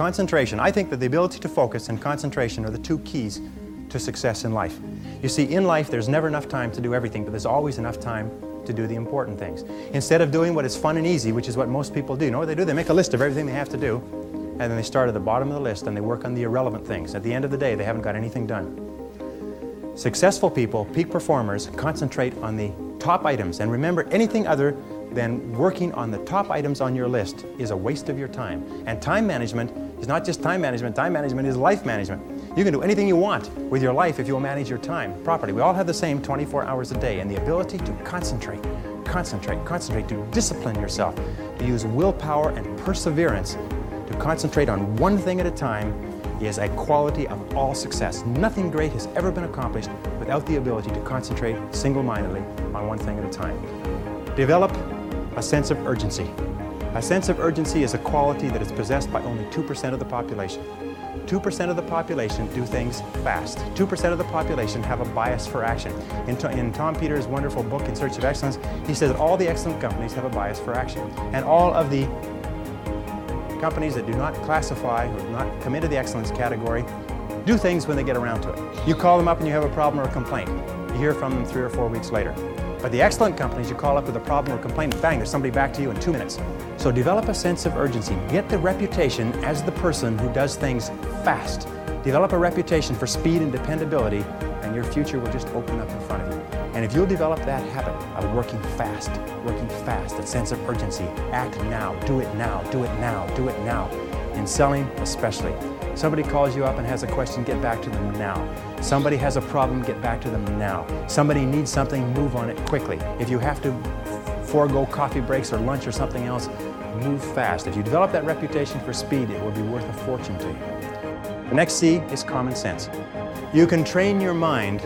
Concentration. I think that the ability to focus and concentration are the two keys to success in life. You see, in life, there's never enough time to do everything, but there's always enough time to do the important things. Instead of doing what is fun and easy, which is what most people do, you know what they do? They make a list of everything they have to do, and then they start at the bottom of the list and they work on the irrelevant things. At the end of the day, they haven't got anything done. Successful people, peak performers, concentrate on the top items, and remember anything other than working on the top items on your list is a waste of your time. And time management is not just time management, time management is life management. You can do anything you want with your life if you'll manage your time properly. We all have the same 24 hours a day, and the ability to concentrate, concentrate, concentrate, to discipline yourself, to use willpower and perseverance to concentrate on one thing at a time is a quality of all success. Nothing great has ever been accomplished without the ability to concentrate single mindedly on one thing at a time. Develop a sense of urgency. A sense of urgency is a quality that is possessed by only 2% of the population. 2% of the population do things fast. 2% of the population have a bias for action. In, in, Tom Peters' wonderful book, In Search of Excellence, he says that all the excellent companies have a bias for action. And all of the companies that do not classify or not come into the excellence category do things when they get around to it. You call them up and you have a problem or a complaint. You hear from them three or four weeks later. But the excellent companies, you call up with a problem or complaint, bang, there's somebody back to you in two minutes. So develop a sense of urgency. Get the reputation as the person who does things fast. Develop a reputation for speed and dependability, and your future will just open up in front of you. And if you'll develop that habit of working fast, working fast, that sense of urgency, act now, do it now, do it now, do it now, in selling especially. Somebody calls you up and has a question, get back to them now. Somebody has a problem, get back to them now. Somebody needs something, move on it quickly. If you have to forego coffee breaks or lunch or something else, move fast. If you develop that reputation for speed, it will be worth a fortune to you. The next C is common sense. You can train your mind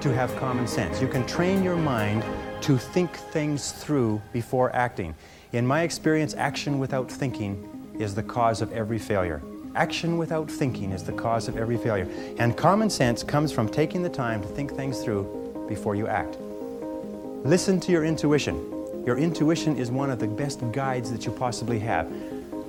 to have common sense. You can train your mind to think things through before acting. In my experience, action without thinking is the cause of every failure. Action without thinking is the cause of every failure. And common sense comes from taking the time to think things through before you act. Listen to your intuition. Your intuition is one of the best guides that you possibly have.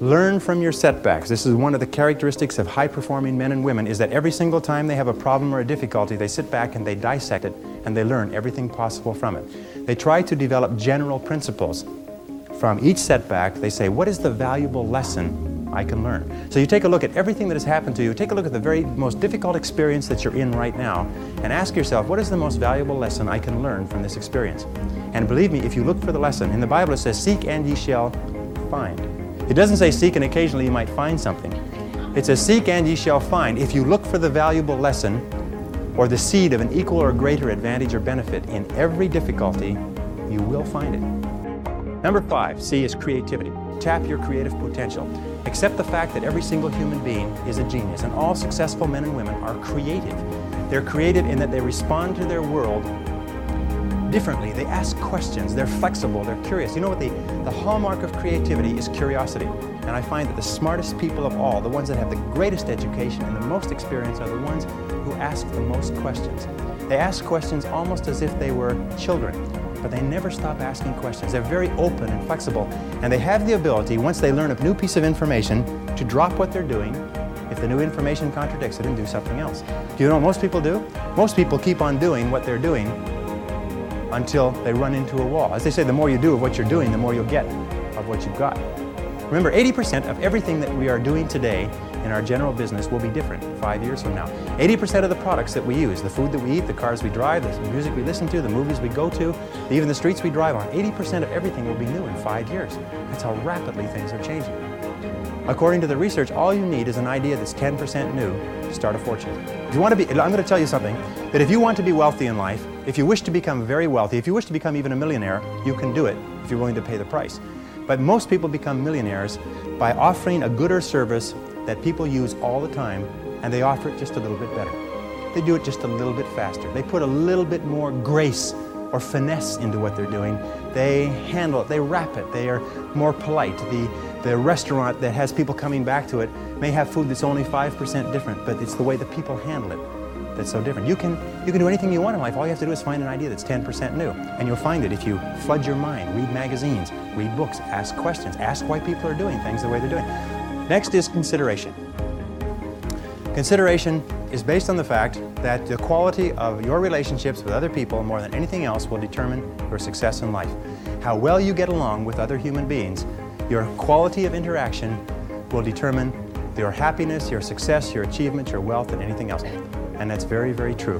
Learn from your setbacks. This is one of the characteristics of high performing men and women is that every single time they have a problem or a difficulty, they sit back and they dissect it and they learn everything possible from it. They try to develop general principles. From each setback, they say, what is the valuable lesson I can learn. So you take a look at everything that has happened to you, take a look at the very most difficult experience that you're in right now, and ask yourself, what is the most valuable lesson I can learn from this experience? And believe me, if you look for the lesson, in the Bible it says, seek and ye shall find. It doesn't say seek and occasionally you might find something. It says, seek and ye shall find. If you look for the valuable lesson or the seed of an equal or greater advantage or benefit in every difficulty, you will find it. Number five, C is creativity. Tap your creative potential. Accept the fact that every single human being is a genius, and all successful men and women are creative. They're creative in that they respond to their world differently. They ask questions, they're flexible, they're curious. You know what? The, the hallmark of creativity is curiosity. And I find that the smartest people of all, the ones that have the greatest education and the most experience, are the ones who ask the most questions. They ask questions almost as if they were children but they never stop asking questions. They're very open and flexible, and they have the ability, once they learn a new piece of information, to drop what they're doing if the new information contradicts it and do something else. Do you know what most people do? Most people keep on doing what they're doing until they run into a wall. As they say, the more you do of what you're doing, the more you'll get of what you've got. Remember, 80% of everything that we are doing today our general business will be different five years from now. 80% of the products that we use, the food that we eat, the cars we drive, the music we listen to, the movies we go to, even the streets we drive on, 80% of everything will be new in five years. That's how rapidly things are changing. According to the research, all you need is an idea that's 10% new to start a fortune. If you want to be, I'm going to tell you something, that if you want to be wealthy in life, if you wish to become very wealthy, if you wish to become even a millionaire, you can do it if you're willing to pay the price. But most people become millionaires by offering a good or service that people use all the time, and they offer it just a little bit better. They do it just a little bit faster. They put a little bit more grace or finesse into what they're doing. They handle it, they wrap it, they are more polite. The, the restaurant that has people coming back to it may have food that's only 5% different, but it's the way the people handle it that's so different. You can, you can do anything you want in life. All you have to do is find an idea that's 10% new. And you'll find it if you flood your mind, read magazines, read books, ask questions, ask why people are doing things the way they're doing. Next is consideration. Consideration is based on the fact that the quality of your relationships with other people more than anything else will determine your success in life. How well you get along with other human beings, your quality of interaction will determine your happiness, your success, your achievement, your wealth, and anything else. And that's very, very true.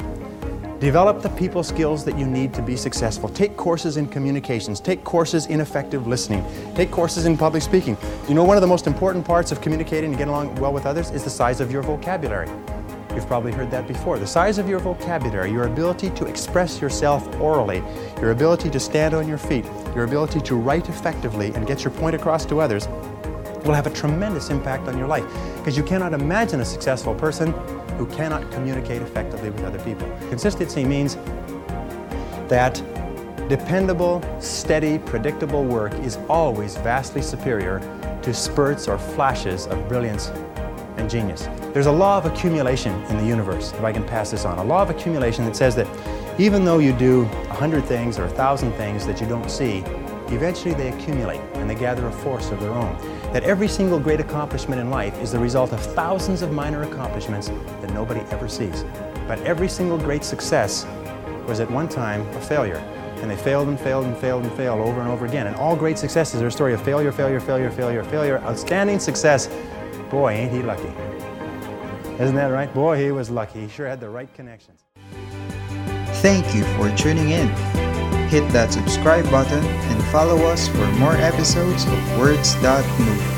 Develop the people skills that you need to be successful. Take courses in communications. Take courses in effective listening. Take courses in public speaking. You know, one of the most important parts of communicating and getting along well with others is the size of your vocabulary. You've probably heard that before. The size of your vocabulary, your ability to express yourself orally, your ability to stand on your feet, your ability to write effectively and get your point across to others will have a tremendous impact on your life because you cannot imagine a successful person who cannot communicate effectively with other people. Consistency means that dependable, steady, predictable work is always vastly superior to spurts or flashes of brilliance and genius. There's a law of accumulation in the universe, if I can pass this on. A law of accumulation that says that even though you do a hundred things or a thousand things that you don't see, eventually they accumulate and they gather a force of their own. That every single great accomplishment in life is the result of thousands of minor accomplishments that nobody ever sees. But every single great success was at one time a failure. And they failed and failed and failed and failed over and over again. And all great successes are a story of failure, failure, failure, failure, failure, outstanding success. Boy, ain't he lucky. Isn't that right? Boy, he was lucky. He sure had the right connections. Thank you for tuning in. Hit that subscribe button and follow us for more episodes of Words That Move.